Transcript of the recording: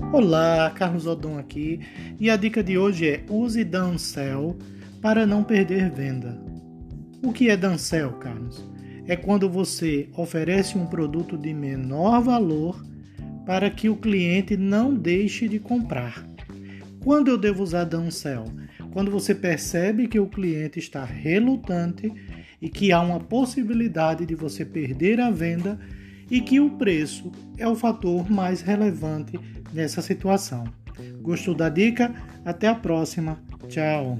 Olá, Carlos Odon aqui e a dica de hoje é use Dancel para não perder venda. O que é Dancel, Carlos? É quando você oferece um produto de menor valor para que o cliente não deixe de comprar. Quando eu devo usar Dancel? Quando você percebe que o cliente está relutante e que há uma possibilidade de você perder a venda e que o preço é o fator mais relevante nessa situação. Gostou da dica? Até a próxima. Tchau.